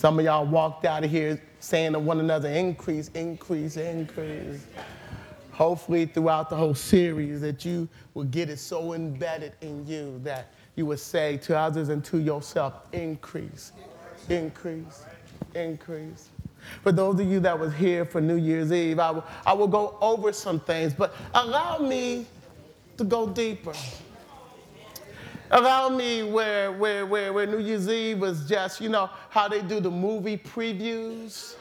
Some of y'all walked out of here saying to one another, increase, increase, increase. Hopefully, throughout the whole series, that you will get it so embedded in you that you would say to others and to yourself, increase, increase, increase. For those of you that was here for New Year's Eve, I will, I will go over some things, but allow me to go deeper. Allow me where, where, where, where New Year's Eve was just, you know, how they do the movie previews.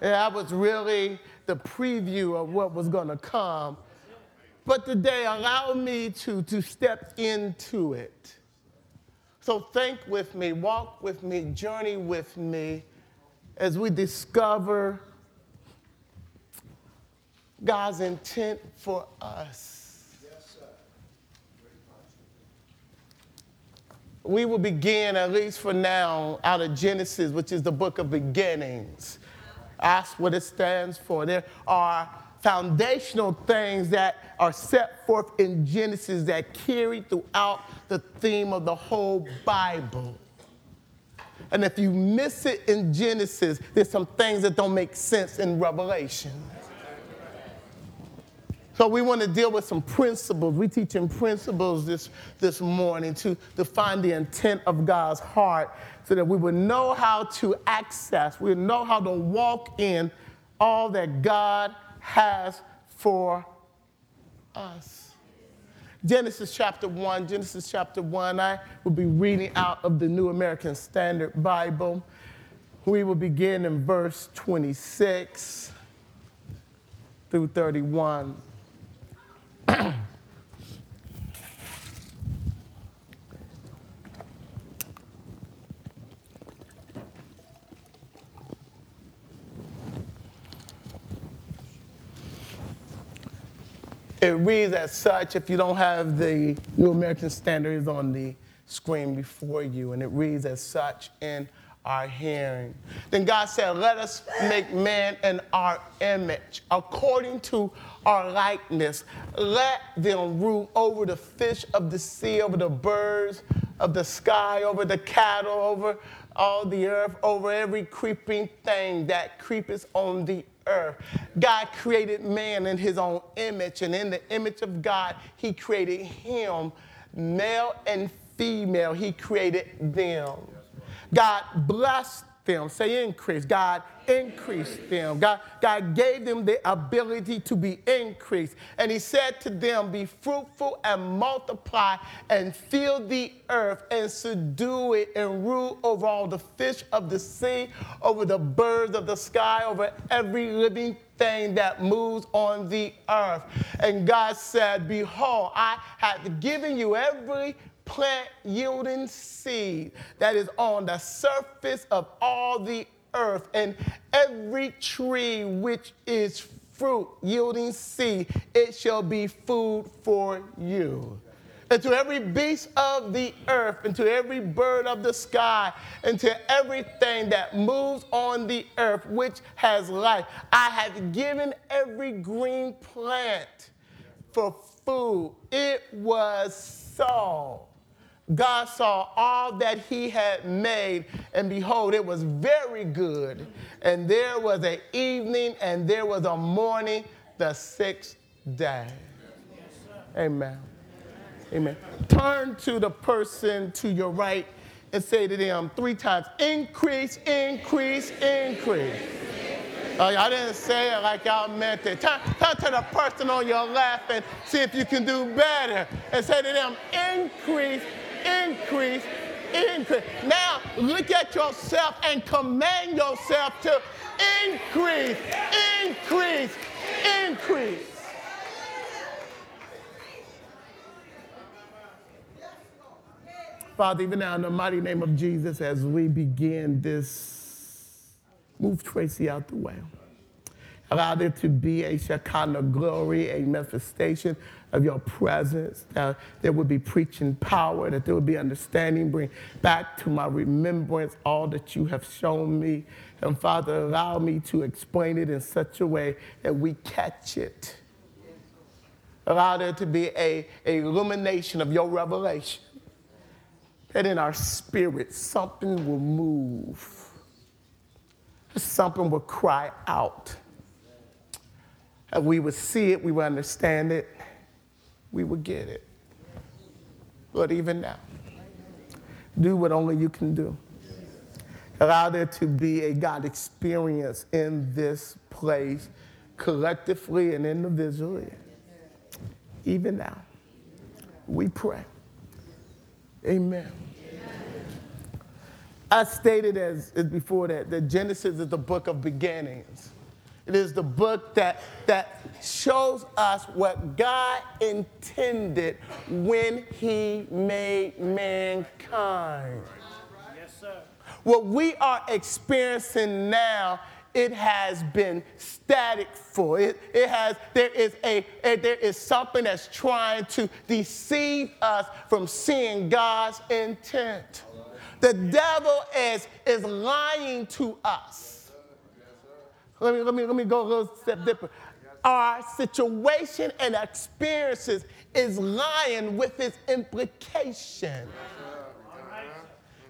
That was really the preview of what was going to come. But today, allow me to, to step into it. So think with me, walk with me, journey with me as we discover God's intent for us. We will begin, at least for now, out of Genesis, which is the book of beginnings. Ask what it stands for. There are foundational things that are set forth in Genesis that carry throughout the theme of the whole Bible. And if you miss it in Genesis, there's some things that don't make sense in Revelation. So we want to deal with some principles. We teach in principles this, this morning to define the intent of God's heart so that we would know how to access, we would know how to walk in all that God has for us. Genesis chapter 1, Genesis chapter 1, I will be reading out of the New American Standard Bible. We will begin in verse 26 through 31. It reads as such if you don't have the New American Standards on the screen before you, and it reads as such in our hearing. Then God said, Let us make man in our image, according to our likeness. Let them rule over the fish of the sea, over the birds of the sky, over the cattle, over all the earth, over every creeping thing that creepeth on the earth. God created man in his own image, and in the image of God, he created him, male and female, he created them. God blessed them. Say increase. God increased them. God, God gave them the ability to be increased. And he said to them, Be fruitful and multiply and fill the earth and subdue it and rule over all the fish of the sea, over the birds of the sky, over every living thing that moves on the earth. And God said, Behold, I have given you every plant yielding seed that is on the surface of all the earth, and every tree which is fruit yielding seed, it shall be food for you. And to every beast of the earth, and to every bird of the sky, and to everything that moves on the earth which has life, I have given every green plant for food. It was so. God saw all that he had made, and behold, it was very good. And there was an evening, and there was a morning, the sixth day. Amen. Amen. Turn to the person to your right and say to them three times increase, increase, increase. Uh, I didn't say it like y'all meant it. Turn, turn to the person on your left and see if you can do better. And say to them, increase, increase, increase. Now look at yourself and command yourself to increase, increase, increase. Father, even now in the mighty name of Jesus, as we begin this, move Tracy out the way. Allow there to be a Shekinah glory, a manifestation of your presence, that there would be preaching power, that there would be understanding. Bring back to my remembrance all that you have shown me. And Father, allow me to explain it in such a way that we catch it. Allow there to be a, a illumination of your revelation that in our spirit something will move, something will cry out. We would see it, we would understand it, we would get it. But even now, do what only you can do. Allow there to be a God experience in this place, collectively and individually. Even now, we pray. Amen. I stated as, as before that, that Genesis is the book of beginnings. It is the book that, that shows us what God intended when He made mankind. Yes, sir. What we are experiencing now, it has been static for. It, it has, there is a, a there is something that's trying to deceive us from seeing God's intent. The devil is, is lying to us. Let me, let, me, let me go a little step deeper. Our situation and experiences is lying with its implication.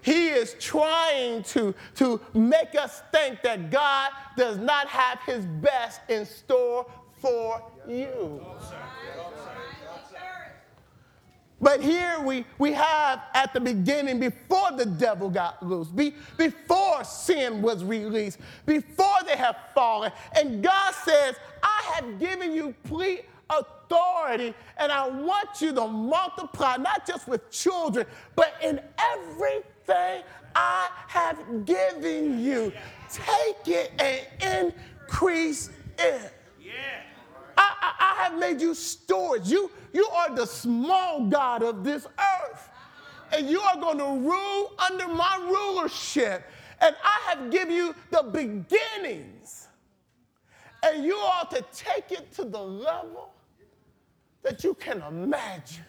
He is trying to, to make us think that God does not have his best in store for you. But here we, we have at the beginning, before the devil got loose, be, before sin was released, before they have fallen. And God says, I have given you complete authority, and I want you to multiply, not just with children, but in everything I have given you. Take it and increase it. Yeah. I, I, I have made you stewards. You, you are the small God of this earth. And you are going to rule under my rulership. And I have given you the beginnings. And you are to take it to the level that you can imagine.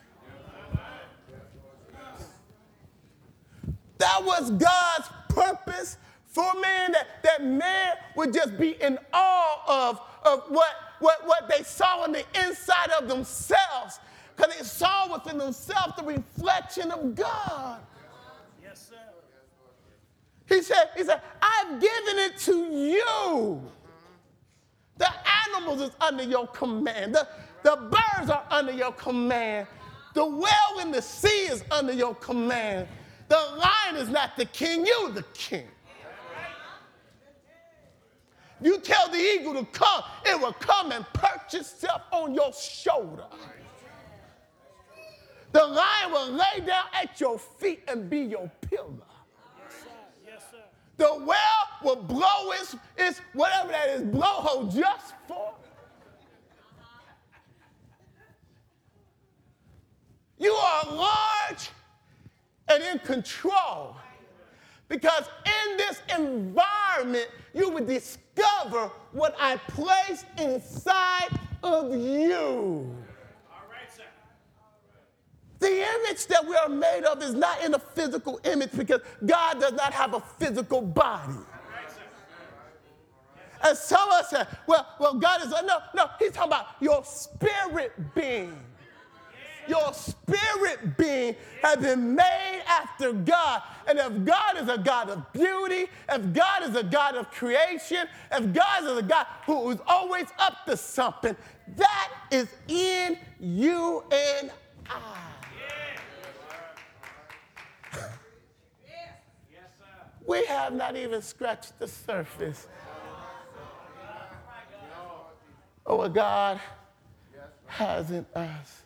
That was God's purpose for man, that, that man would just be in awe of, of what, what, what they saw on the inside of themselves, because they saw within themselves the reflection of God. Yes, sir. He said, he said, I've given it to you. The animals is under your command. The, the birds are under your command. The well in the sea is under your command. The lion is not the king, you the king. You tell the eagle to come, it will come and perch itself on your shoulder. The lion will lay down at your feet and be your pillar. The well will blow its, its whatever that is, blowhole just for. You are large and in control. Because in this environment, you will discover what I placed inside of you. All right, sir. The image that we are made of is not in a physical image because God does not have a physical body. And some of us say, well, well, God is, no, no, he's talking about your spirit being. Your spirit being has been made after God. And if God is a God of beauty, if God is a God of creation, if God is a God who is always up to something, that is in you and I. We have not even scratched the surface Oh, God has in us.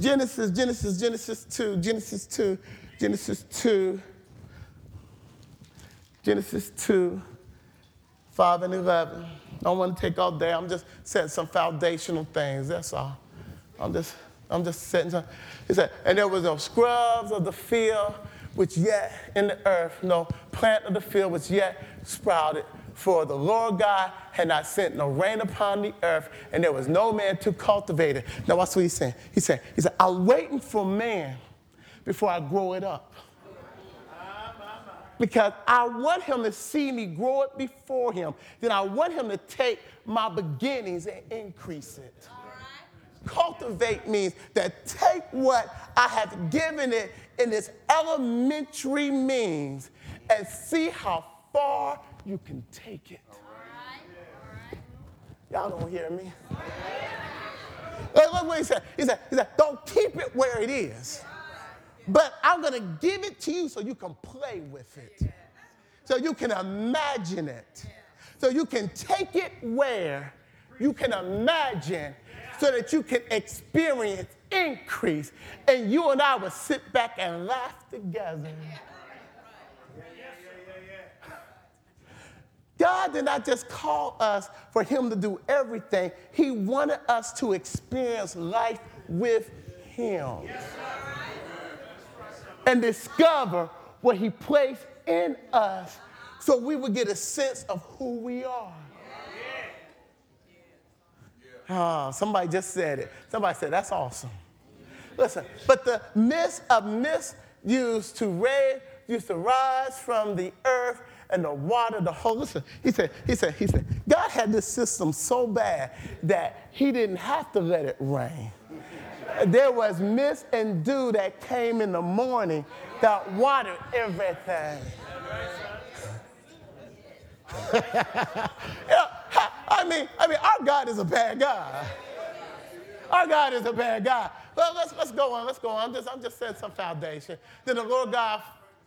Genesis, Genesis, Genesis 2, Genesis 2, Genesis 2, Genesis 2, 5 and 11. I don't want to take all day. I'm just setting some foundational things. That's all. I'm just, I'm just setting some. He said, and there was no scrubs of the field, which yet in the earth, no plant of the field which yet sprouted. For the Lord God had not sent no rain upon the earth, and there was no man to cultivate it. Now, watch what he's saying. He said, he said, I'm waiting for man before I grow it up because I want him to see me grow it before him. Then I want him to take my beginnings and increase it. Cultivate means that take what I have given it in its elementary means and see how far you can take it. Y'all don't hear me? Look, look what he said. He said, he said, don't keep it where it is. But I'm going to give it to you so you can play with it. So you can imagine it. So you can take it where you can imagine so that you can experience increase. And you and I will sit back and laugh together. God did not just call us for Him to do everything, He wanted us to experience life with Him and discover what He placed in us so we would get a sense of who we are. Oh, somebody just said it. Somebody said, that's awesome. Listen, but the mist of mist used to raise, used to rise from the earth and the water, the whole. Listen, he said, he said, he said, God had this system so bad that he didn't have to let it rain. There was mist and dew that came in the morning that watered everything. yeah, I mean, I mean, our God is a bad God. Our God is a bad God. Well, let's, let's go on. Let's go on. I'm just, I'm just setting some foundation. Then the Lord God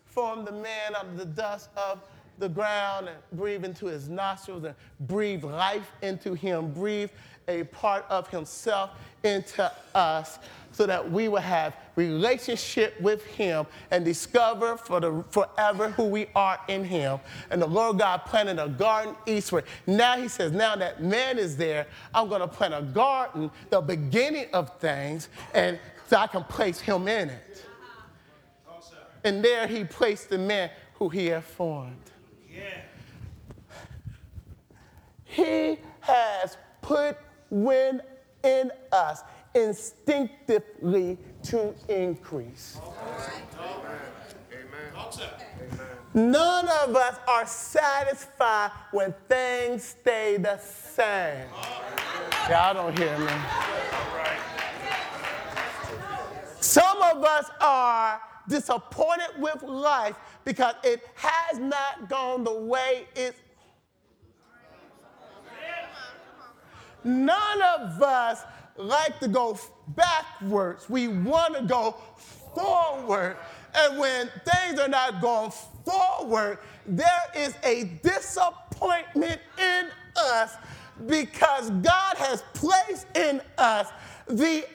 formed the man out of the dust of the ground and breathe into his nostrils and breathe life into him, breathe a part of himself into us so that we will have relationship with him and discover for the forever who we are in him. And the Lord God planted a garden eastward. Now he says, now that man is there, I'm going to plant a garden, the beginning of things, and so I can place him in it. And there he placed the man who he had formed. Yeah. He has put wind in us instinctively to increase. None of us are satisfied when things stay the same. Y'all don't hear me. Some of us are disappointed with life because it has not gone the way it's. None of us like to go backwards. We want to go forward. And when things are not going forward, there is a disappointment in us because God has placed in us the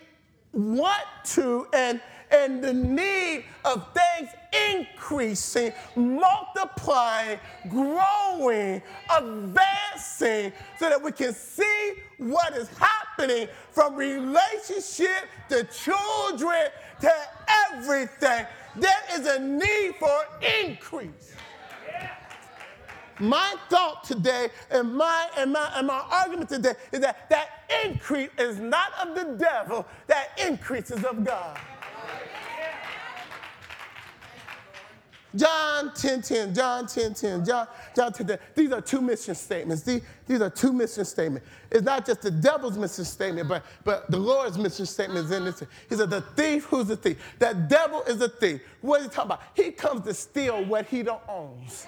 want to and, and the need of things increasing, multiplying, growing, advancing, so that we can see what is happening from relationship to children to everything. There is a need for increase. My thought today and my, and, my, and my argument today is that that increase is not of the devil, that increase is of God. John 10 10, John 10 10, John, John 10 10. These are two mission statements. These, these are two mission statements. It's not just the devil's mission statement, but, but the Lord's mission statement is in this. He said, The thief, who's the thief? That devil is a thief. What is he talking about? He comes to steal what he don't owns.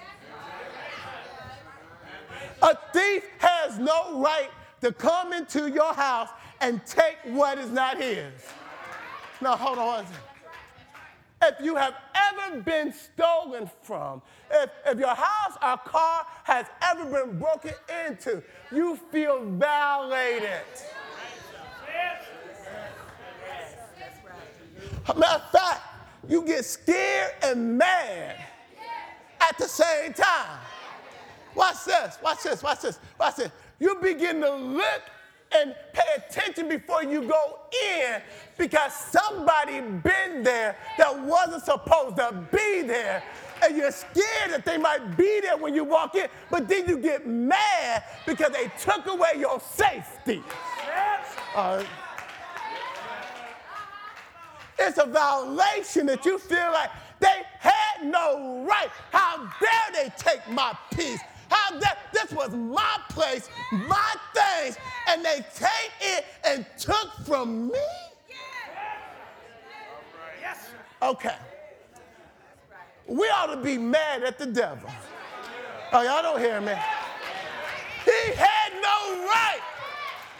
A thief has no right to come into your house and take what is not his. Now, hold on. If you have ever been stolen from, if, if your house or car has ever been broken into, you feel violated. Matter of fact, you get scared and mad at the same time. Watch this, watch this, watch this, watch this. You begin to look and pay attention before you go in because somebody been there that wasn't supposed to be there. And you're scared that they might be there when you walk in, but then you get mad because they took away your safety. Uh, it's a violation that you feel like they had no right. How dare they take my peace? How dare this was my place, my things, and they came in and took from me? Yes. Okay. we ought to be mad at the devil. Oh, y'all don't hear me. He had no right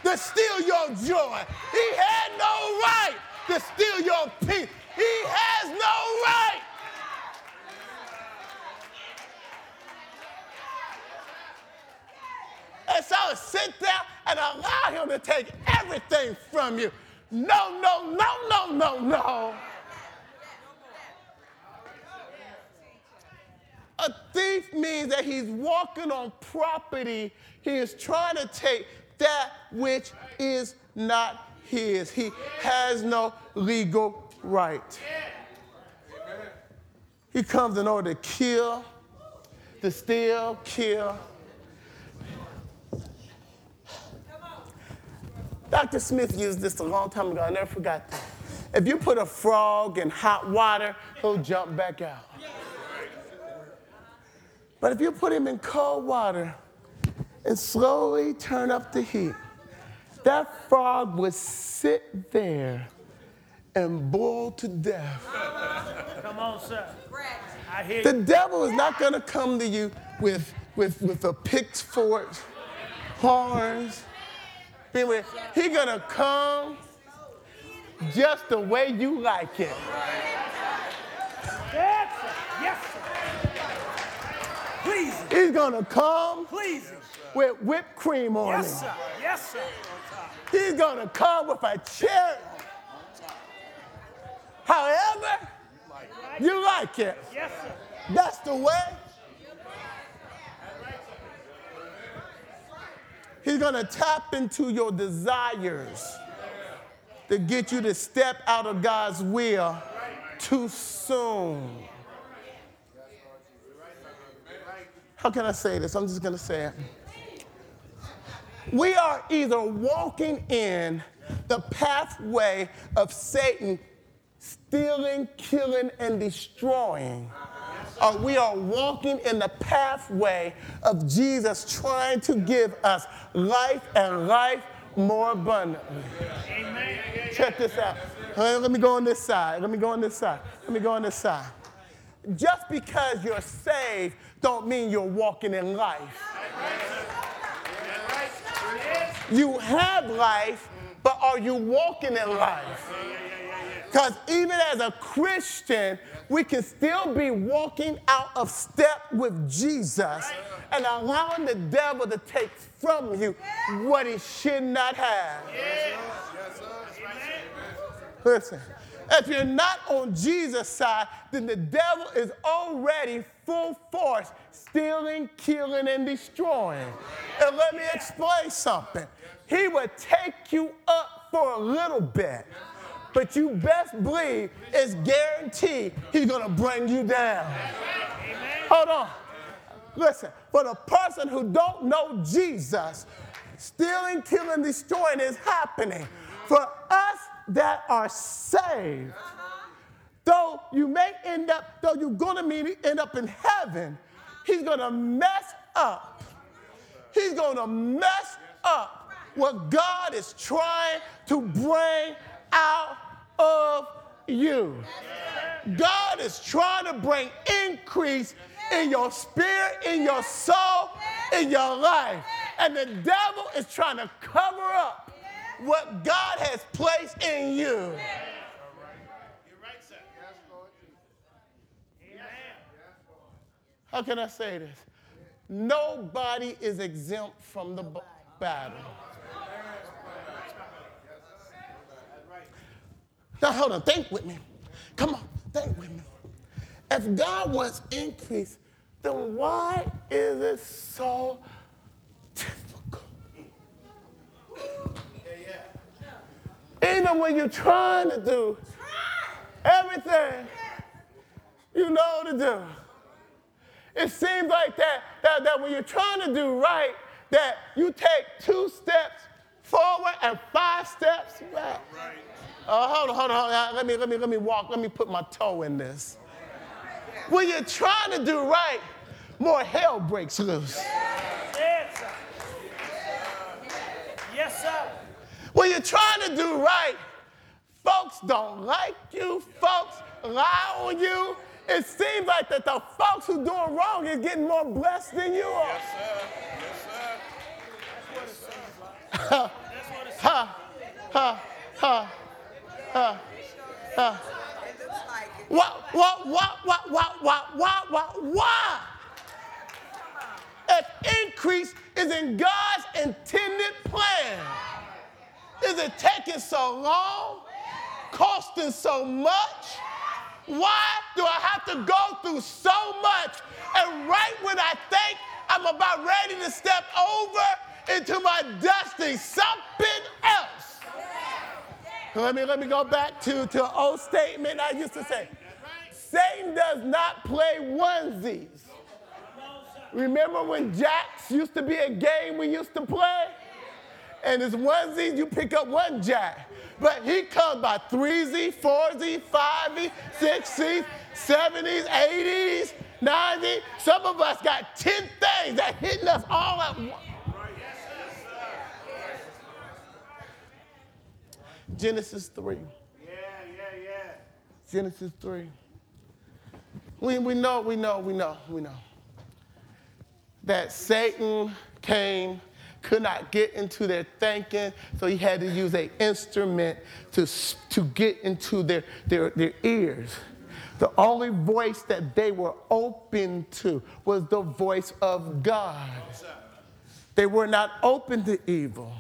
to steal your joy. He had no right to steal your peace. He has no right. And so sit there and allow him to take everything from you. No, no, no, no, no, no. A thief means that he's walking on property. He is trying to take that which is not his. He has no legal right. He comes in order to kill, to steal, kill. Dr. Smith used this a long time ago. I never forgot that. If you put a frog in hot water, he'll jump back out. But if you put him in cold water and slowly turn up the heat, that frog would sit there and boil to death. Come on, sir. I hear The you. devil is not going to come to you with, with, with a pitchfork, horns. Anyway, He's going to come just the way you like it. Yes, sir. Yes, sir. Please, He's to come please. with whipped cream on Yes, him. sir. Yes, sir. He's to come with a cherry. However, you like it. Yes, sir. That's the way. He's going to tap into your desires to get you to step out of God's will too soon. How can I say this? I'm just going to say it. We are either walking in the pathway of Satan stealing, killing, and destroying, or we are walking in the pathway of Jesus trying to give us life and life more abundantly. Amen. Check this out. Uh, Let me go on this side. Let me go on this side. Let me go on this side. Just because you're saved don't mean you're walking in life. You have life, but are you walking in life? Because even as a Christian, we can still be walking out of step with Jesus and allowing the devil to take from you what he should not have. Listen, if you're not on Jesus' side, then the devil is already full force stealing, killing, and destroying. And let me explain something. He would take you up for a little bit, but you best believe it's guaranteed he's gonna bring you down. Hold on. Listen, for the person who don't know Jesus, stealing, killing, destroying is happening. For us that are saved, though you may end up, though you're gonna meet, end up in heaven, he's gonna mess up. He's gonna mess up what God is trying to bring out of you. God is trying to bring increase in your spirit, in your soul, in your life. And the devil is trying to cover up what God has placed in you. How can I say this? Nobody is exempt from the battle. Now, hold on, think with me. Come on, think with me. If God wants increase, then why is it so difficult? Even when you're trying to do everything you know to do. It seems like that, that, that when you're trying to do right, that you take two steps forward and five steps back. Uh, hold on, hold on, hold on. Let me, let me, let me walk. Let me put my toe in this. When you're trying to do right, more hell breaks loose. Yes, sir. Yes, sir. When you're trying to do right, folks don't like you, folks lie on you, it seems like that the folks who doing wrong is getting more blessed than you are. Yes, sir. Yes, sir. Ha, ha, ha, ha, ha. Uh, uh. What, what, what, what, what, what, what, what, why? If increase is in God's intended plan, is it taking so long, costing so much? Why do I have to go through so much? And right when I think I'm about ready to step over into my destiny, something else. Let me, let me go back to, to an old statement I used to say. Satan does not play onesies. Remember when jacks used to be a game we used to play? And it's onesies, you pick up one jack. But he comes by threesy, foursy, fivey, sixy, seventies, eighties, nineties. Some of us got 10 things that hitting us all at once. Genesis 3. Yeah, yeah, yeah. Genesis 3. We, we know, we know, we know, we know that Satan came, could not get into their thinking, so he had to use an instrument to, to get into their, their, their ears. The only voice that they were open to was the voice of God. They were not open to evil.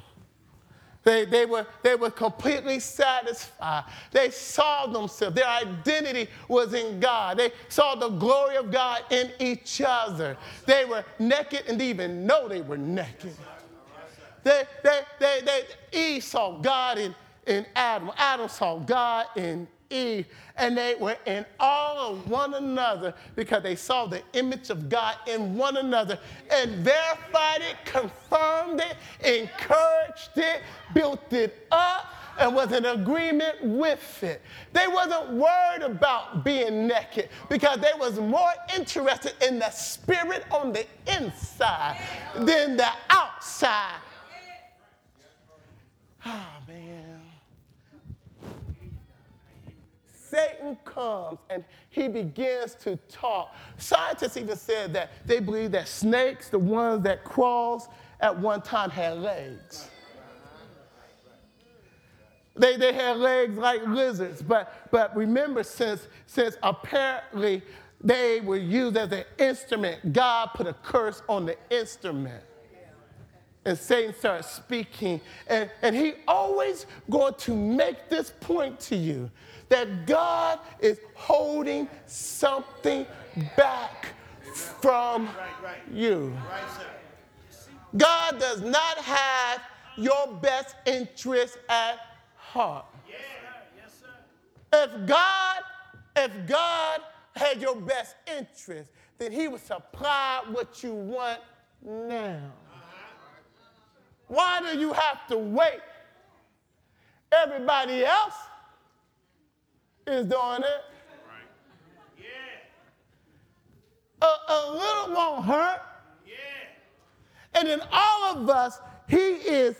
They, they, were, they were completely satisfied. They saw themselves. Their identity was in God. They saw the glory of God in each other. They were naked and didn't even know they were naked. They, they, they, they, Eve saw God in, in Adam. Adam saw God in And they were in awe of one another because they saw the image of God in one another and verified it, confirmed it, encouraged it, built it up, and was in agreement with it. They wasn't worried about being naked because they was more interested in the spirit on the inside than the outside. Ah. Oh, man. Satan comes and he begins to talk. Scientists even said that they believe that snakes, the ones that crawls, at one time had legs. They, they had legs like lizards, but, but remember, since, since apparently they were used as an instrument, God put a curse on the instrument and Satan starts speaking. And, and he always going to make this point to you that God is holding something back from you. God does not have your best interest at heart. If God, if God had your best interest, then he would supply what you want now. Why do you have to wait? Everybody else is doing it. Yeah, A, a little won't hurt. yeah. And in all of us, he is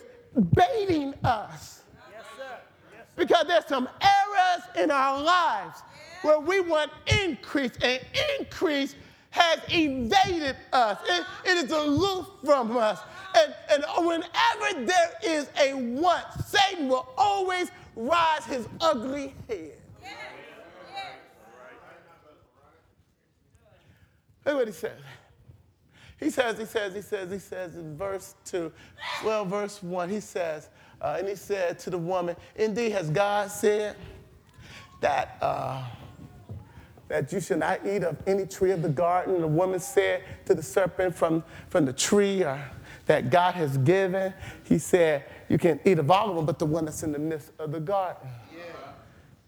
baiting us. Yes, sir. Yes, sir. Because there's some errors in our lives where we want increase, and increase has evaded us. It, it is aloof from us. And, and whenever there is a want, Satan will always rise his ugly head. Look what he says. He says, he says, he says, he says in verse 2, well, verse 1, he says, uh, and he said to the woman, Indeed, has God said that, uh, that you should not eat of any tree of the garden? The woman said to the serpent from, from the tree uh, that God has given, he said, You can eat of all of them, but the one that's in the midst of the garden.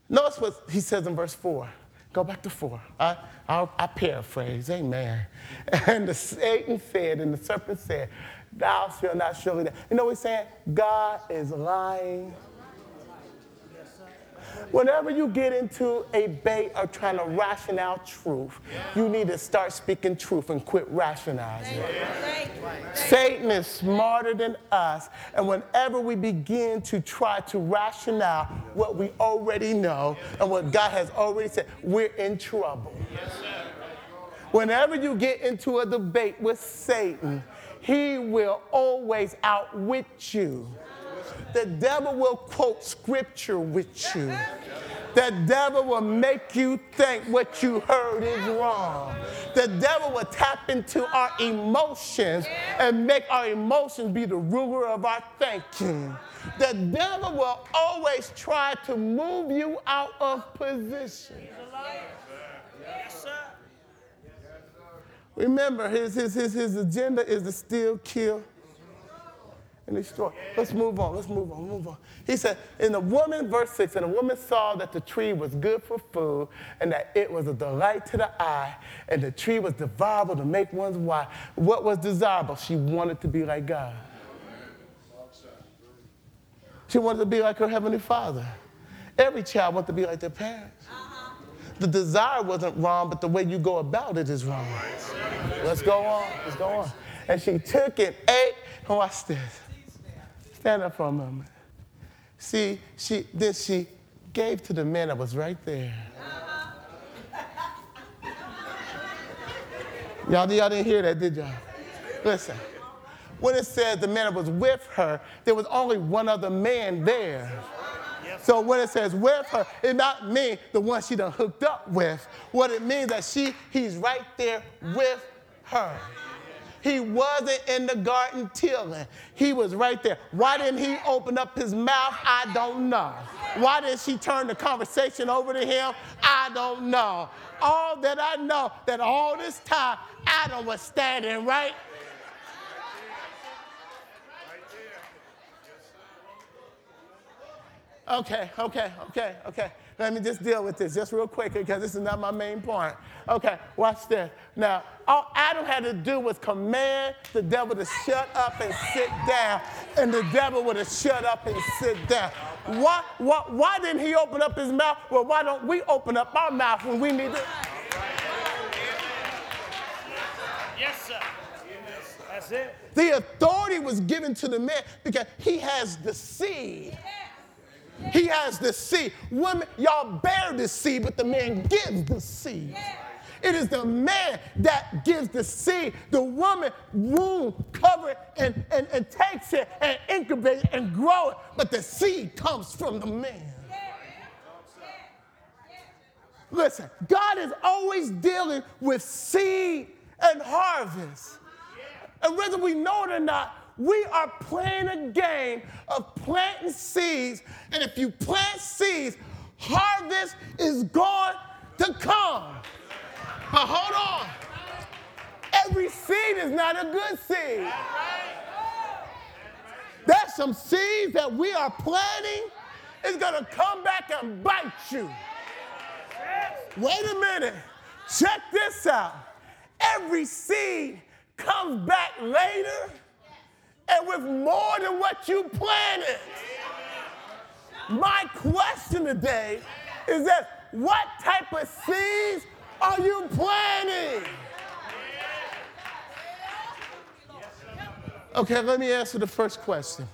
Notice what he says in verse 4. Go back to 4. I, I'll, I paraphrase. Amen. And the Satan said, and the serpent said, Thou shalt not surely die. You know what he's saying? God is lying. Whenever you get into a bait of trying to ration out truth, you need to start speaking truth and quit rationalizing. Satan is smarter than us, and whenever we begin to try to ration out what we already know and what God has already said, we're in trouble. Whenever you get into a debate with Satan, he will always outwit you. The devil will quote scripture with you. The devil will make you think what you heard is wrong. The devil will tap into our emotions and make our emotions be the ruler of our thinking. The devil will always try to move you out of position. Remember, his, his, his, his agenda is to steal, kill, and destroy. Let's move on. Let's move on. Move on. He said, in the woman, verse 6, and the woman saw that the tree was good for food, and that it was a delight to the eye, and the tree was desirable to make one's wife. What was desirable? She wanted to be like God. She wanted to be like her heavenly father. Every child wants to be like their parents. Uh-huh. The desire wasn't wrong, but the way you go about it is wrong. Let's go on. Let's go on. And she took it, ate, and watch this. Stand up for a moment. See, she then she gave to the man that was right there. Y'all, y'all didn't hear that, did y'all? Listen. When it says the man that was with her, there was only one other man there. So when it says with her, it not mean the one she done hooked up with. What it means that she, he's right there with her. He wasn't in the garden tilling. He was right there. Why didn't he open up his mouth? I don't know. Why didn't she turn the conversation over to him? I don't know. All that I know that all this time Adam was standing right Okay, okay, okay, okay. Let me just deal with this just real quick because this is not my main point. Okay, watch this. Now, all Adam had to do was command the devil to shut up and sit down, and the devil would have shut up and sit down. Why, why, why didn't he open up his mouth? Well, why don't we open up our mouth when we need to? Yes, sir. That's it. The authority was given to the man because he has the seed. He has the seed. Women, y'all bear the seed, but the man gives the seed. It is the man that gives the seed. The woman womb cover it and, and, and takes it and incubates it and grow it. But the seed comes from the man. Listen, God is always dealing with seed and harvest. Uh-huh. And whether we know it or not, we are playing a game of planting seeds. And if you plant seeds, harvest is going to come. But hold on. Every seed is not a good seed. There's some seeds that we are planting, is going to come back and bite you. Wait a minute. Check this out. Every seed comes back later and with more than what you planted. My question today is this what type of seeds are you planting? Okay, let me answer the first question.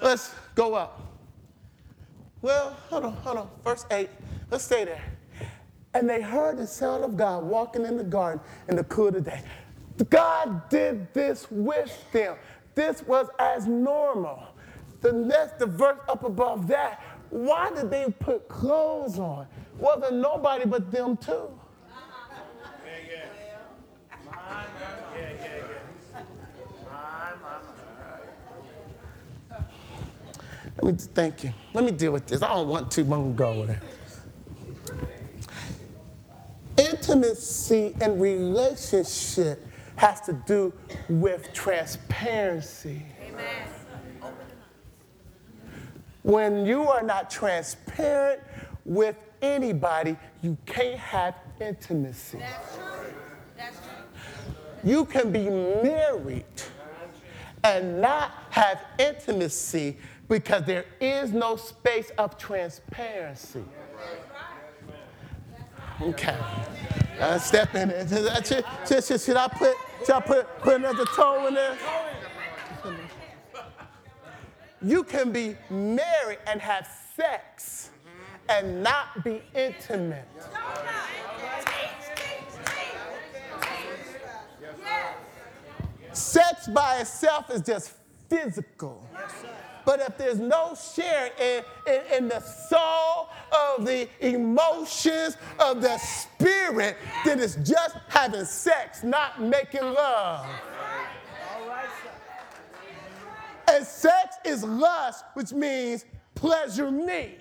Let's go up. Well, hold on, hold on. Verse 8. Let's stay there. And they heard the sound of God walking in the garden in the cool of the day. God did this with them. This was as normal. The next, the verse up above that, why did they put clothes on? Wasn't nobody but them two. Let me thank you. Let me deal with this. I don't want to, but I'm gonna go with it. Intimacy and relationship has to do with transparency. When you are not transparent with anybody, you can't have intimacy. You can be married and not have intimacy because there is no space of transparency. Okay. Uh, step in. Should, should, should I put should I put, put another toe in there? You can be married and have sex and not be intimate. Sex by itself is just physical. But if there's no sharing in, in, in, the soul of the emotions of the spirit, then it's just having sex, not making love. And sex is lust, which means pleasure me.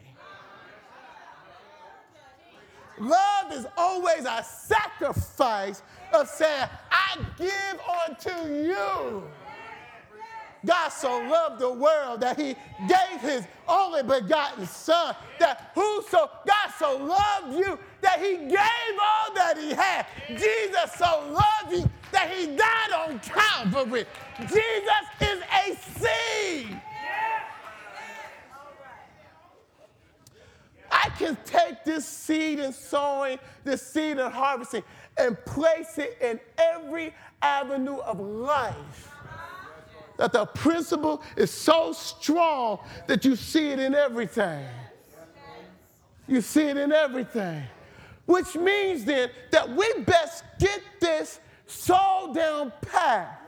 Love is always a sacrifice of saying, I give unto you. God so loved the world that he gave his only begotten son that whoso God so loved you that he gave all that he had. Jesus so loved you that he died on Calvary. Jesus is a seed. I can take this seed and sowing, this seed and harvesting, and place it in every avenue of life. That the principle is so strong that you see it in everything. You see it in everything. Which means then that we best get this soul down pat,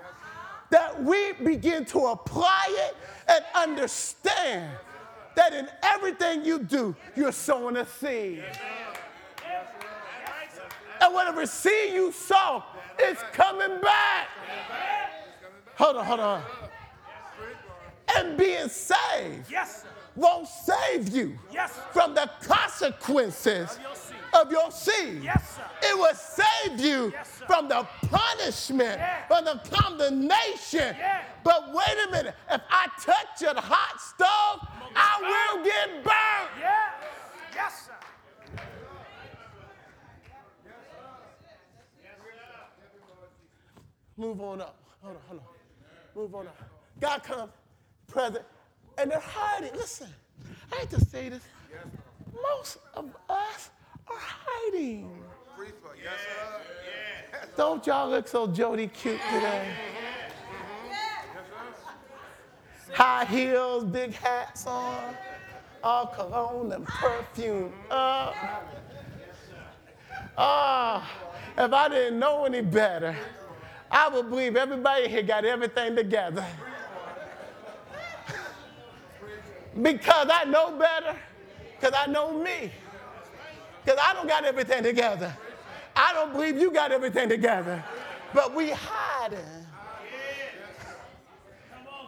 that we begin to apply it and understand that in everything you do, you're sowing a seed. And whatever seed you sow, it's coming back. Hold on, hold on. And being saved Yes, sir. won't save you Yes. from the consequences of your seed. Yes, sir. It will save you Yes, from the punishment, Yeah. from the condemnation. Yeah. But wait a minute, if I touch a hot stove, I will get burnt. Yeah. Yes, sir. Move on up. Hold on, hold on. Move on up. God comes, present, and they're hiding. Listen, I hate to say this. Most of us are hiding. Don't y'all look so Jody cute today? High heels, big hats on, all cologne and perfume. Uh, ah, if I didn't know any better, I would believe everybody here got everything together. because I know better, because I know me, because I don't got everything together. I don't believe you got everything together, but we hiding.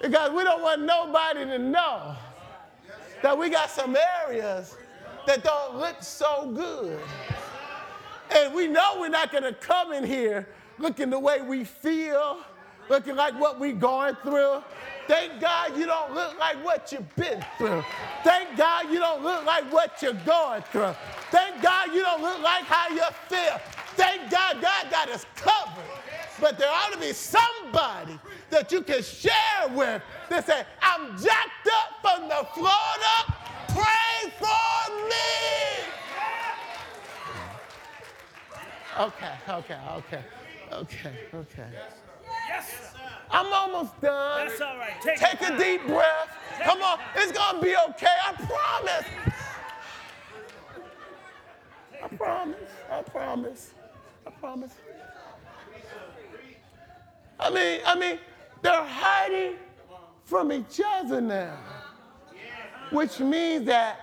Because we don't want nobody to know that we got some areas that don't look so good. And we know we're not going to come in here looking the way we feel, looking like what we're going through. Thank God you don't look like what you've been through. Thank God you don't look like what you're going through. Thank God you don't look like how you feel. Thank God God got us covered. But there ought to be somebody that you can share with that say, I'm jacked up from the floor up. Pray for me. Okay, okay, okay, okay, okay. Yes, sir. I'm almost done. That's all right. Take, Take it. a deep breath. Come on, it's gonna be okay. I promise. I promise. I promise. I promise. I mean, I mean, they're hiding from each other now, which means that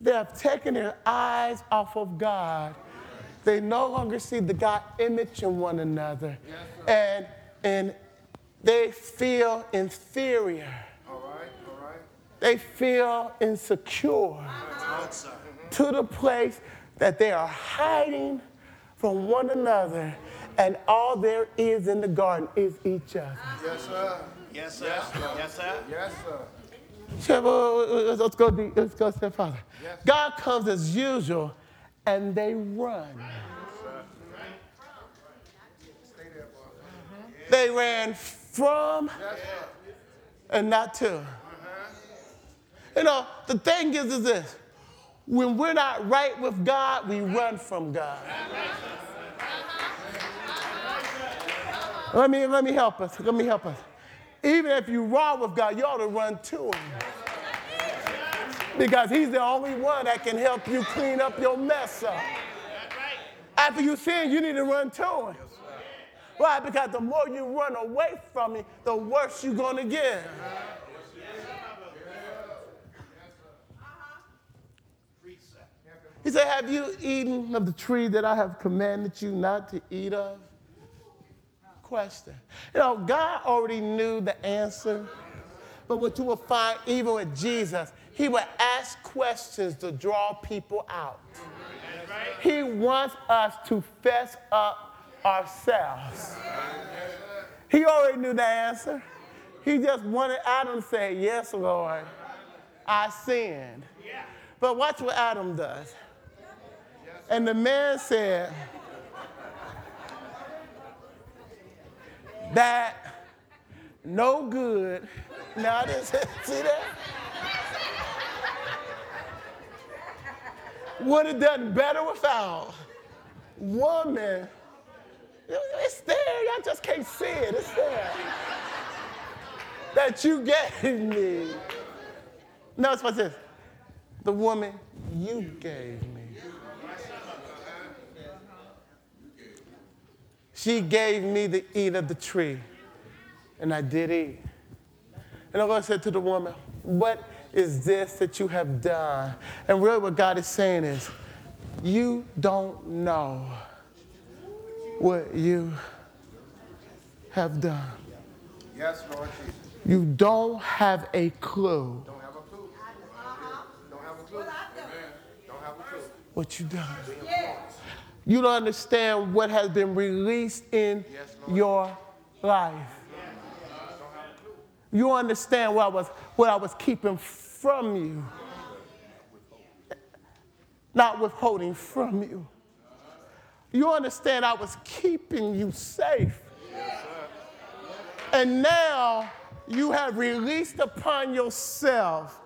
they have taken their eyes off of God. They no longer see the God image in one another, and and they feel inferior. All right, all right. They feel insecure mm-hmm. to the place that they are hiding from one another, and all there is in the garden is each other. Yes, sir. Yes, sir. Yes, sir. Yes, sir. Shep, uh, uh, uh, Let's go deep. Let's go a step farther. God comes as usual, and they run. They ran from and not to. You know, the thing is, is this when we're not right with God, we run from God. Let me, let me help us. Let me help us. Even if you're with God, you ought to run to Him. Because He's the only one that can help you clean up your mess up. After you sin, you need to run to Him. Why? Because the more you run away from me, the worse you're going to get. He said, Have you eaten of the tree that I have commanded you not to eat of? Question. You know, God already knew the answer. But what you will find, even with Jesus, he would ask questions to draw people out. He wants us to fess up ourselves. He already knew the answer. He just wanted Adam to say, Yes, Lord, I sinned. But watch what Adam does. And the man said, That no good. Now, this, see that? Would have done better without. Woman, it's there. Y'all just can't see it. It's there. that you gave me. Notice what this. The woman you gave me. She gave me the eat of the tree, and I did eat. And the Lord said to the woman, What is this that you have done? And really, what God is saying is, You don't know what you have done. Yes, Lord Jesus. You don't have a clue Don't have a clue. Don't have a clue. Don't have a clue. what you've done. You don't understand what has been released in your life. You understand what I was, what I was keeping from you, not withholding from you. You understand I was keeping you safe. And now you have released upon yourself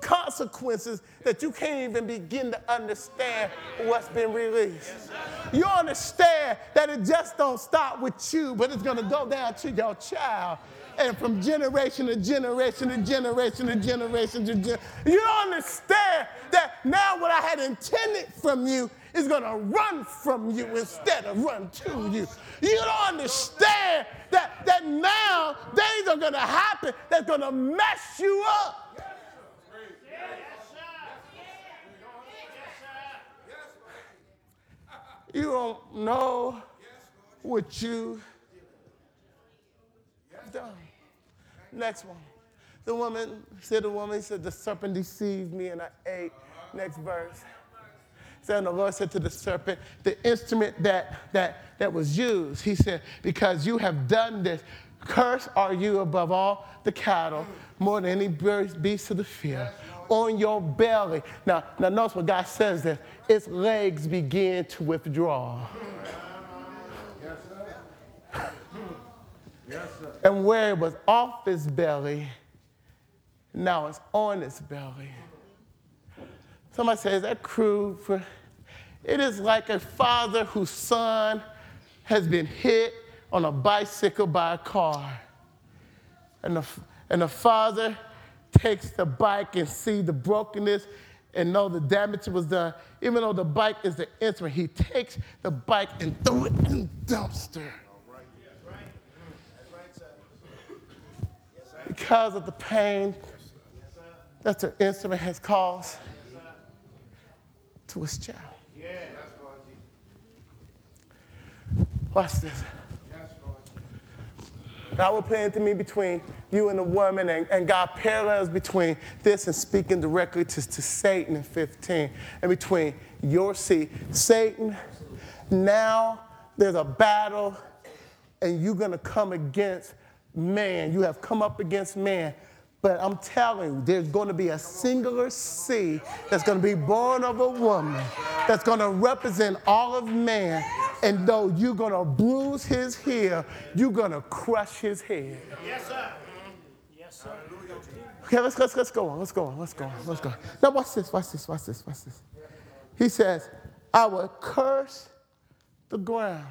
consequences that you can't even begin to understand what's been released. You understand that it just don't stop with you, but it's gonna go down to your child. And from generation to generation to generation to generation to generation. You don't understand that now what I had intended from you is gonna run from you instead of run to you. You don't understand that, that now things are gonna happen that's gonna mess you up. You don't know what you done. Next one. The woman said, the woman said, the serpent deceived me and I ate. Next verse. Then the Lord said to the serpent, the instrument that, that, that was used, he said, because you have done this, cursed are you above all the cattle, more than any beast of the field. On your belly. Now, now notice what God says there. Its legs begin to withdraw. And where it was off its belly, now it's on its belly. Somebody says that crude for it is like a father whose son has been hit on a bicycle by a car. And the, and the father takes the bike and see the brokenness and know the damage was done. Even though the bike is the instrument, he takes the bike and throw it in the dumpster. Because of the pain that the instrument has caused to his child. Watch this. God will plan to me between you and the woman, and, and God parallels between this and speaking directly to, to Satan in 15, and between your seed. Satan, now there's a battle, and you're going to come against man. You have come up against man. But I'm telling you, there's going to be a singular seed that's going to be born of a woman that's going to represent all of man. And though you're going to bruise his heel, you're going to crush his head. Yes, sir. Yes, sir. Okay, let's, let's, let's go on. Let's go on. Let's go on. Let's go. On. Now, watch this. Watch this. Watch this. Watch this. He says, I will curse the ground.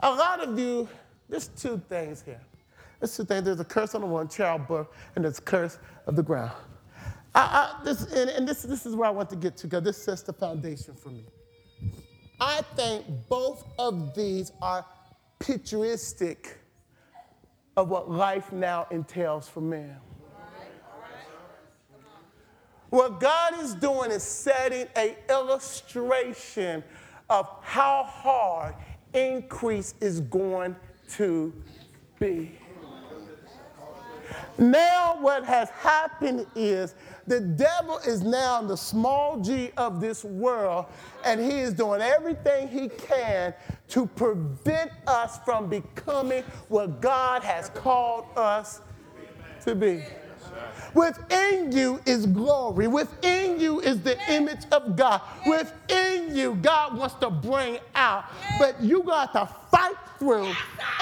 A lot of you, there's two things here. There's two things. There's a curse on the one, childbirth, and there's a curse of the ground. I, I, this, and, and this, this is where I want to get to, because this sets the foundation for me. I think both of these are picturistic of what life now entails for man. What God is doing is setting a illustration of how hard increase is going to be. Now, what has happened is the devil is now in the small g of this world, and he is doing everything he can to prevent us from becoming what God has called us to be. Within you is glory. Within you is the image of God. Within you, God wants to bring out. But you got to fight through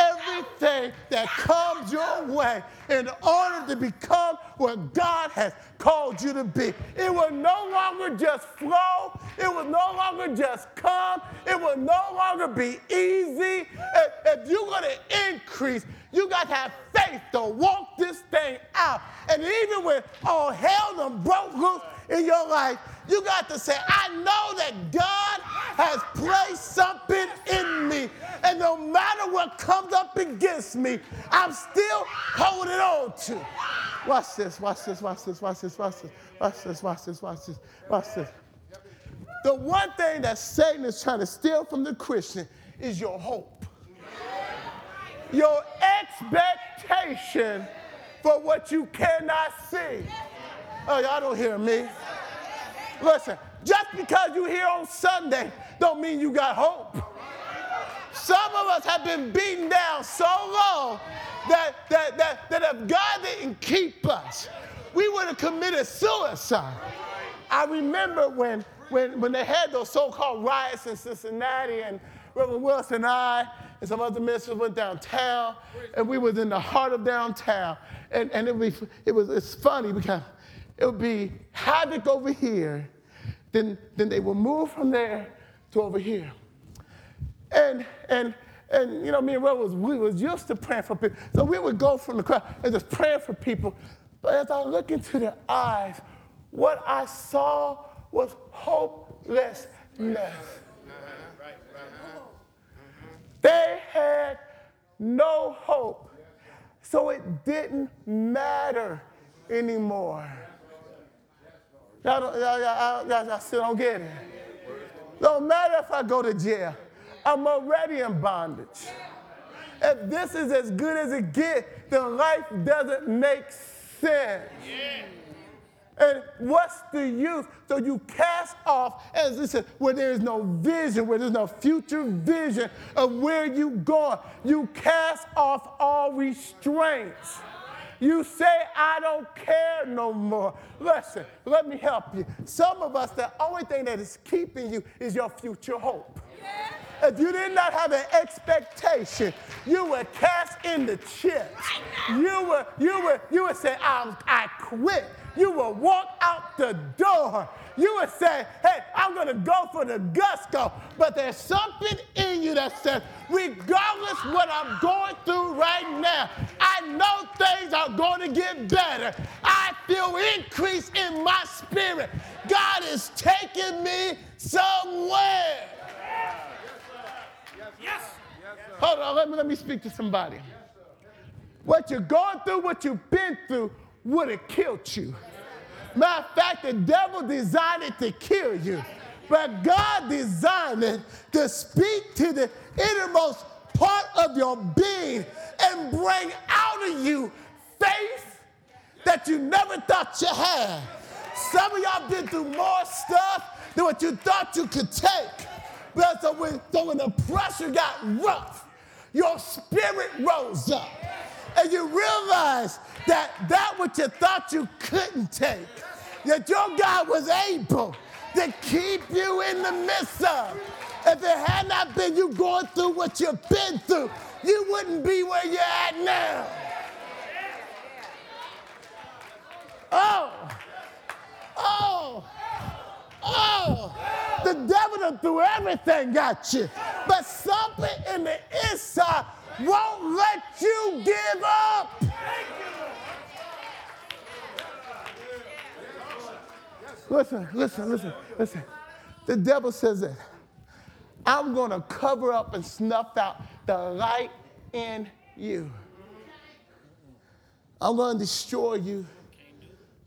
everything that comes your way in order to become what God has called you to be. It will no longer just flow, it will no longer just come, it will no longer be easy. If, if you're going to increase, you got to have faith to walk this thing out. And even when all hell done broke loose in your life, you got to say, I know that God has placed something in me. And no matter what comes up against me, I'm still holding on to. Watch this, watch this, watch this, watch this, watch this, watch this, watch this, watch this, watch this. The one thing that Satan is trying to steal from the Christian is your hope. Your expectation for what you cannot see. Oh, y'all don't hear me. Listen, just because you're here on Sunday don't mean you got hope. Some of us have been beaten down so long that, that, that, that if God didn't keep us, we would have committed suicide. I remember when, when, when they had those so-called riots in Cincinnati and Reverend Wilson and I and some other ministers went downtown and we was in the heart of downtown. And, and it, was, it was it's funny because it would be havoc over here, then, then they would move from there to over here. And, and, and you know, me and Will was, we was used to praying for people. So we would go from the crowd and just praying for people. But as I look into their eyes, what I saw was hopelessness. They had no hope. So it didn't matter anymore. Y'all, y'all, y'all, y'all, still don't get it. Don't matter if I go to jail. I'm already in bondage. If this is as good as it gets, then life doesn't make sense. And what's the use? So you cast off, as it said, where there is no vision, where there's no future vision of where you going. You cast off all restraints. You say, I don't care no more. Listen, let me help you. Some of us, the only thing that is keeping you is your future hope. If you did not have an expectation, you would cast in the chips. You would, you would, you would say, I, I quit. You would walk out the door. You would say, hey, I'm going to go for the gusto. But there's something in you that says, regardless what I'm going through right now, I know things are going to get better. I feel increase in my spirit. God is taking me somewhere. Yes. Hold on, let me, let me speak to somebody. What you're going through, what you've been through, would have killed you. Matter of fact, the devil designed it to kill you. But God designed it to speak to the innermost part of your being and bring out of you faith that you never thought you had. Some of y'all been through more stuff than what you thought you could take. But when, so when the pressure got rough, your spirit rose up. And you realize that that which you thought you couldn't take, that your God was able to keep you in the midst of. If it had not been you going through what you've been through, you wouldn't be where you're at now. Oh, oh, oh. The devil done threw everything at you. But something in the inside won't let you give up. Listen, listen, listen, listen. The devil says that I'm going to cover up and snuff out the light in you. I'm going to destroy you.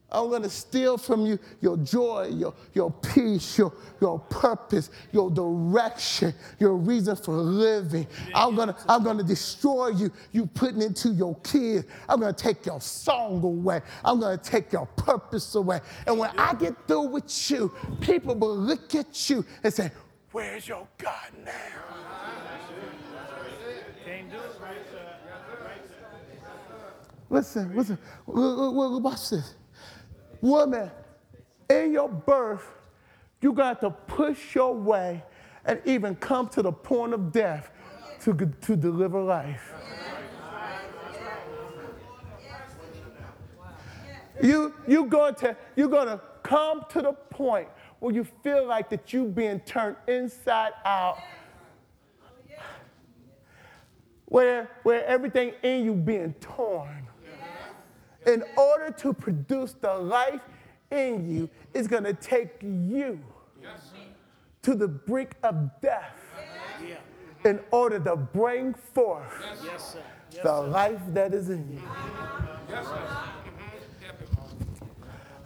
I'm going to steal from you your joy, your, your peace, your, your purpose, your direction, your reason for living. I'm going to I'm going to destroy you, you putting into your kids. I'm going to take your song away. I'm going to take your purpose away. And when I get through with you, people will look at you and say, Where's your God now? Listen, listen, watch this. Woman, in your birth, you got to push your way and even come to the point of death to, to deliver life. You, you going to, you're going to come to the point where you feel like that you're being turned inside out, where, where everything in you being torn in order to produce the life in you, it's going to take you to the brink of death in order to bring forth Yes, sir. Yes, the life that is in you.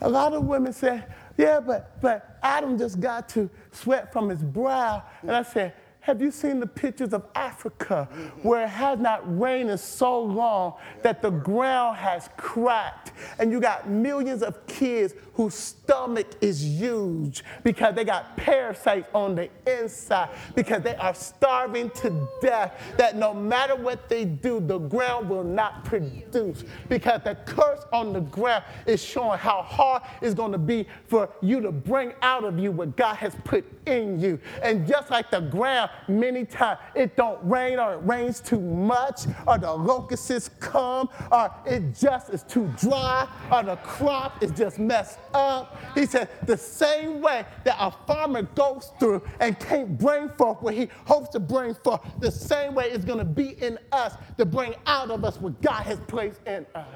A lot of women say, yeah, but, but Adam just got to sweat from his brow. And I said, have you seen the pictures of Africa where it has not rained in so long that the ground has cracked? And you got millions of kids whose stomach is huge because they got parasites on the inside because they are starving to death. That no matter what they do, the ground will not produce because the curse on the ground is showing how hard it's going to be for you to bring out of you what God has put in you. And just like the ground, many times it don't rain or it rains too much or the locusts come or it just is too dry or the crop is just messed up. He said the same way that a farmer goes through and can't bring forth what he hopes to bring forth, the same way it's going to be in us to bring out of us what God has placed in us.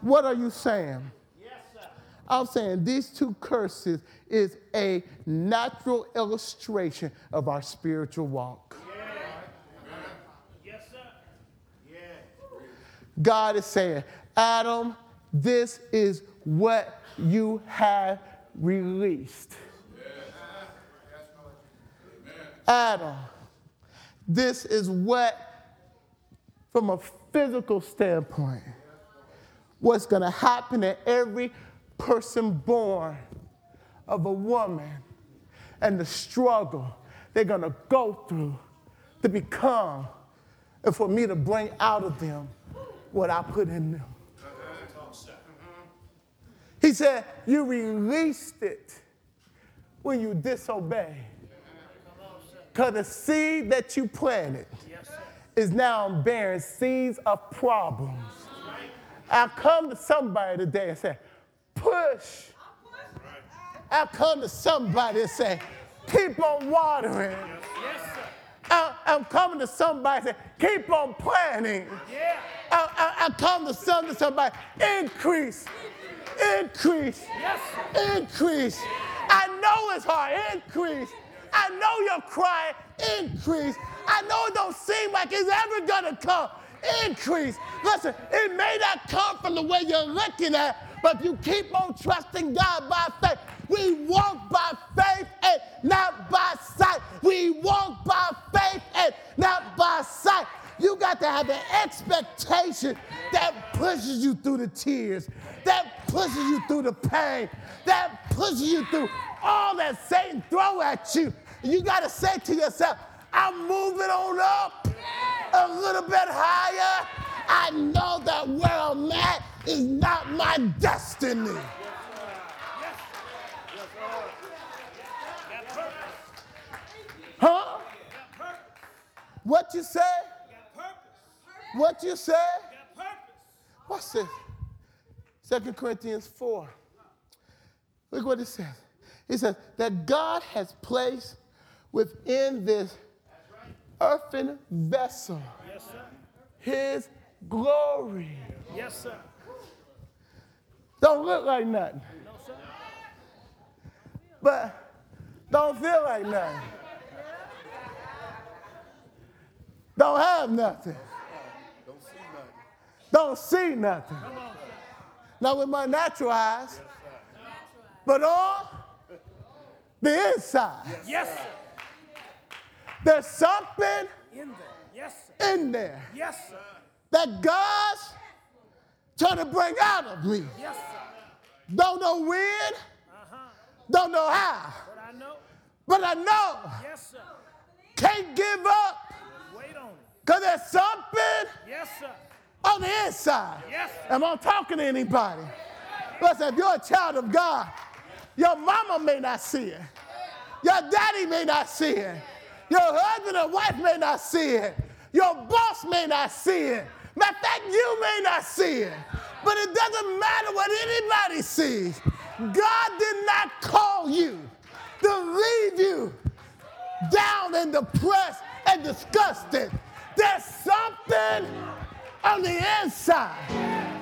What are you saying? Yes, sir. I'm saying these two curses is a natural illustration of our spiritual walk. Yes, sir. Yes. God is saying, Adam, this is what you have released. Adam, this is what, from a physical standpoint, what's going to happen to every person born of a woman and the struggle they're going to go through to become and for me to bring out of them what I put in them. He said, You released it when you disobey. Because the seed that you planted is now bearing seeds of problems. I come to somebody today and say, push. I come to somebody and say, keep on watering. I'm coming to somebody and say, keep on planting. I, I, I come to some to somebody, increase, increase, Yes, increase. I know it's hard, increase. I know you're crying, increase. I know it don't seem like it's ever gonna come, increase. Listen, it may not come from the way you're looking at, but if you keep on trusting God by faith. We walk by faith and not by sight. We walk by faith and not by sight. You got to have an expectation that pushes you through the tears, that pushes you through the pain, that pushes you through all that Satan throw at you. You got to say to yourself, I'm moving on up a little bit higher. I know that where I'm at is not my destiny. Huh? What you say? What you say? What's this? Second Corinthians 4. Look what it says. It says that God has placed within this earthen vessel Yes, his glory. Yes, sir. Don't look like nothing. No, sir. But Don't feel like nothing. Don't have nothing. Don't see nothing. Don't see nothing. Not with my natural eyes, but on the inside. Yes, sir. There's something In there. Yes, sir. in there Yes, sir. that God's trying to bring out of me. Yes, sir. Don't know when, Uh-huh. don't know how, But I know. but I know Yes, sir. can't give up Wait on it. because there's something Yes, sir. On the inside. Yes. Am I talking to anybody? Listen, if you're a child of God, your mama may not see it. Your daddy may not see it. Your husband and wife may not see it. Your boss may not see it. Matter of fact, you may not see it. But it doesn't matter what anybody sees. God did not call you to leave you down and depressed and disgusted. There's something on the inside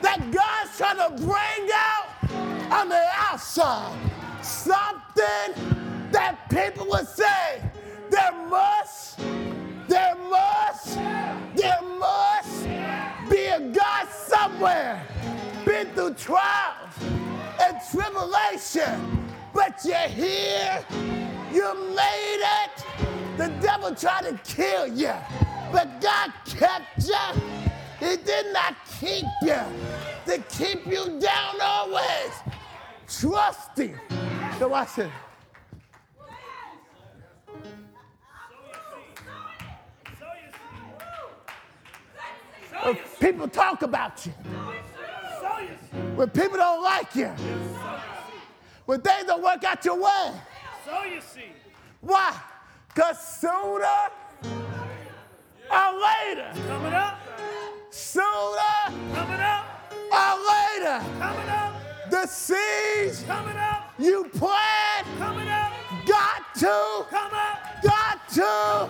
that God's trying to bring out on the outside. Something that people would say, there must, there must, there must be a God somewhere. Been through trials and tribulation, but you're here, you made it. The devil tried to kill you, but God kept you. He did not keep you to keep you down always. Trust him. So watch it. When people talk about you, when people don't like you, when things don't work out your way. So you see. Why? Because sooner or later, Coming up. Sooner Coming up. or later, Coming up. the seeds Coming up. you plant Coming up. got to, Come up. got to, got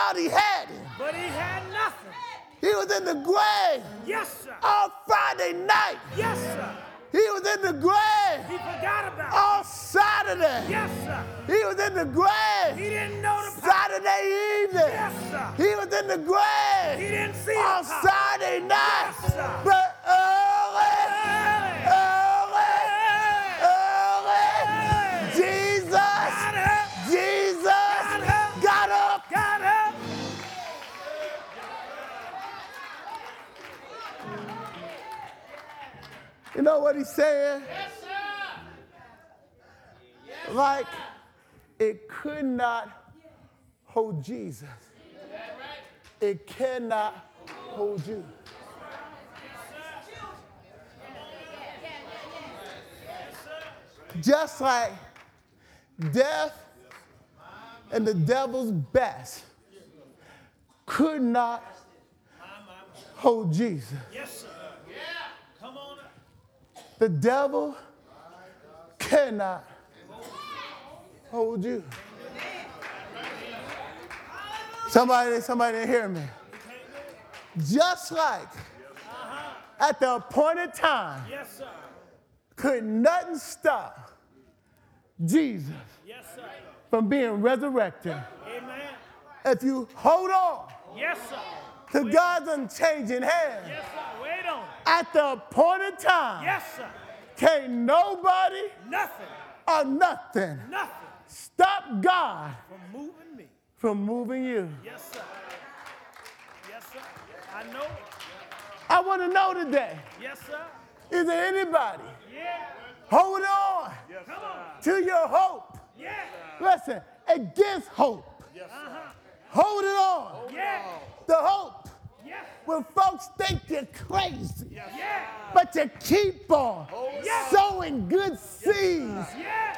thought he had him. But he had nothing. He was in the grave Yes, sir. on Friday night. Yes, sir. He was in the grave He forgot about it. on Saturday. Yes, sir. He was in the grave He didn't know the power. Saturday evening. Yes, sir. He was in the grave He didn't see on. Saturday night. Yes, sir. But You know what he's saying? Yes, sir. Like it could not hold Jesus. It cannot hold you. Just like death and the devil's best could not hold Jesus. Yes, sir. Come on up. The devil cannot hold you. Somebody, somebody didn't hear me. Just like at the appointed time, Yes, could nothing stop Jesus Yes, from being resurrected. Amen. If you hold on Yes, to God's unchanging hand, at the appointed time, Yes, sir. can't nobody Nothing. or nothing Nothing stop God from moving me. from moving you. Yes, sir. Yes, sir. I know it. I want to know today Yes, sir. is there anybody Yeah. holding on Come on. to your hope? Yeah. Listen, against hope. Yes, Uh-huh. Holding on. Yeah. The hope Yeah. when folks think you're crazy, Yeah. but you keep on Yeah. sowing good seeds.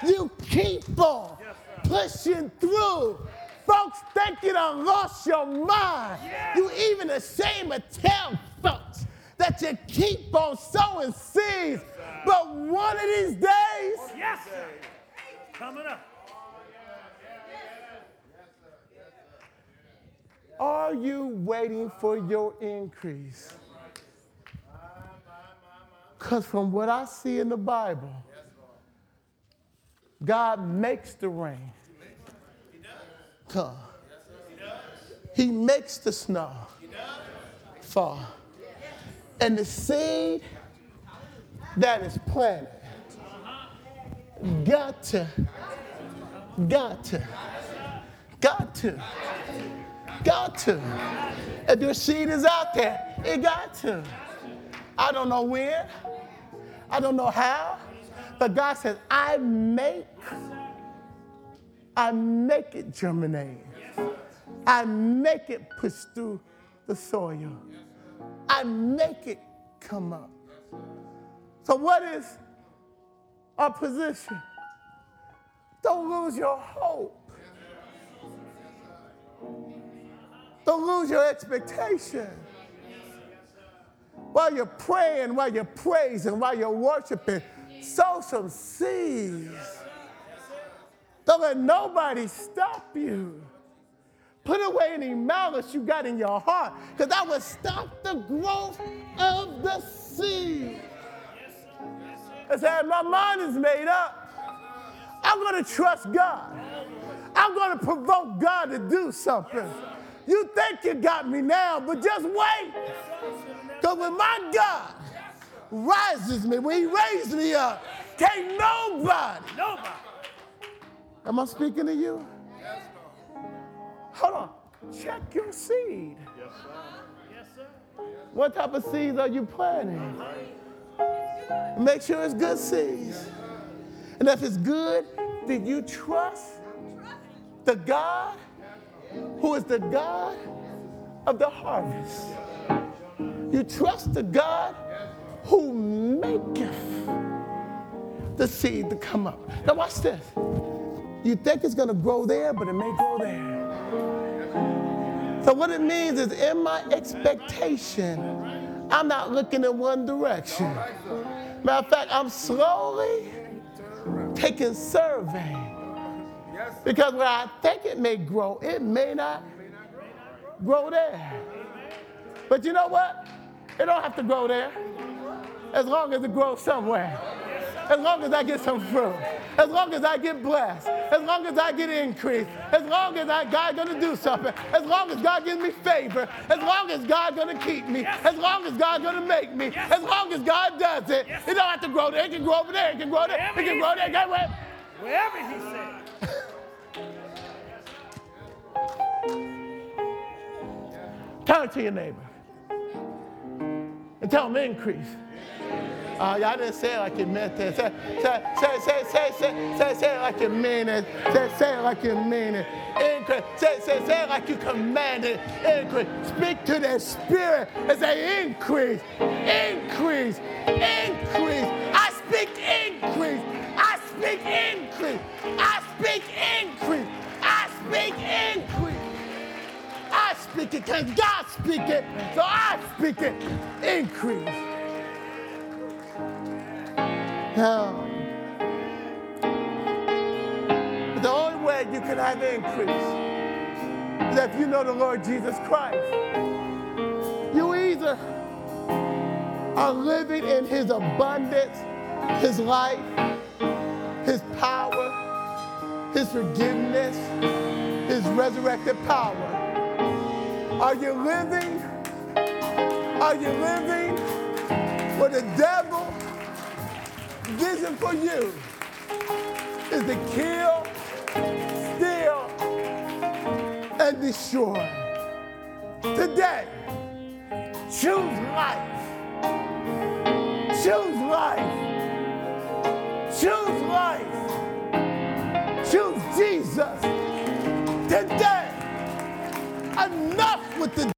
You keep on pushing through. Folks think you done lost your mind. You even ashamed to tell folks that you keep on sowing seeds. But one of these days, oh, Yes, sir. Coming up. Are you waiting for your increase? Because from what I see in the Bible, God makes the rain come. He makes the snow fall. And the seed that is planted got to, got to, got to, got to. If your seed is out there, it got to. I don't know when, I don't know how, but God says, I make, I make it germinate. I make it push through the soil. I make it come up. So, what is our position? Don't lose your hope. Don't lose your expectation. While you're praying, while you're praising, while you're worshiping, sow some seeds. Don't let nobody stop you. Put away any malice you got in your heart, because that will stop the growth of the seed. I said, my mind is made up. I'm going to trust God. I'm going to provoke God to do something. You think you got me now, but just wait. Because when my God rises me, when he raises me up, can't nobody. Nobody. Am I speaking to you? Hold on. Check your seed. Yes, sir. What type of seeds are you planting? Make sure it's good seeds. And if it's good, then you trust the God who is the God of the harvest. You trust the God who maketh the seed to come up. Now watch this. You think it's gonna grow there, but it may grow there. So what it means is in my expectation, I'm not looking in one direction. Matter of fact, I'm slowly taking survey. Because where I think it may grow, it may not grow there. But you know what? It don't have to grow there. As long as it grows somewhere. As long as I get some fruit. As long as I get blessed. As long as I get increase. As long as I, God gonna do something. As long as God gives me favor. As long as God gonna keep me. As long as God gonna make me. As long as God does it. It don't have to grow there. It can grow over there. It can grow there. It can grow there. Get where? Wherever he said. Turn to your neighbor and tell them increase. Uh, y'all didn't say it like you meant it. Say, say, say, say, say, say, say, say it like you mean it. Say, say it like you mean it. Increase. Say, say, say it like you command it. Increase. Speak to their spirit and say increase, increase, increase. I speak increase. I speak increase. I speak increase. I speak increase. Speak it because God speak it. So I speak it. Increase. Now, the only way you can have increase is if you know the Lord Jesus Christ. You either are living in his abundance, his life, his power, his forgiveness, his resurrected power. Are you living? Are you living for the devil? Vision for you is to kill, steal, and destroy. Today, choose life. Choose life. Choose life. Choose Jesus today. Enough with the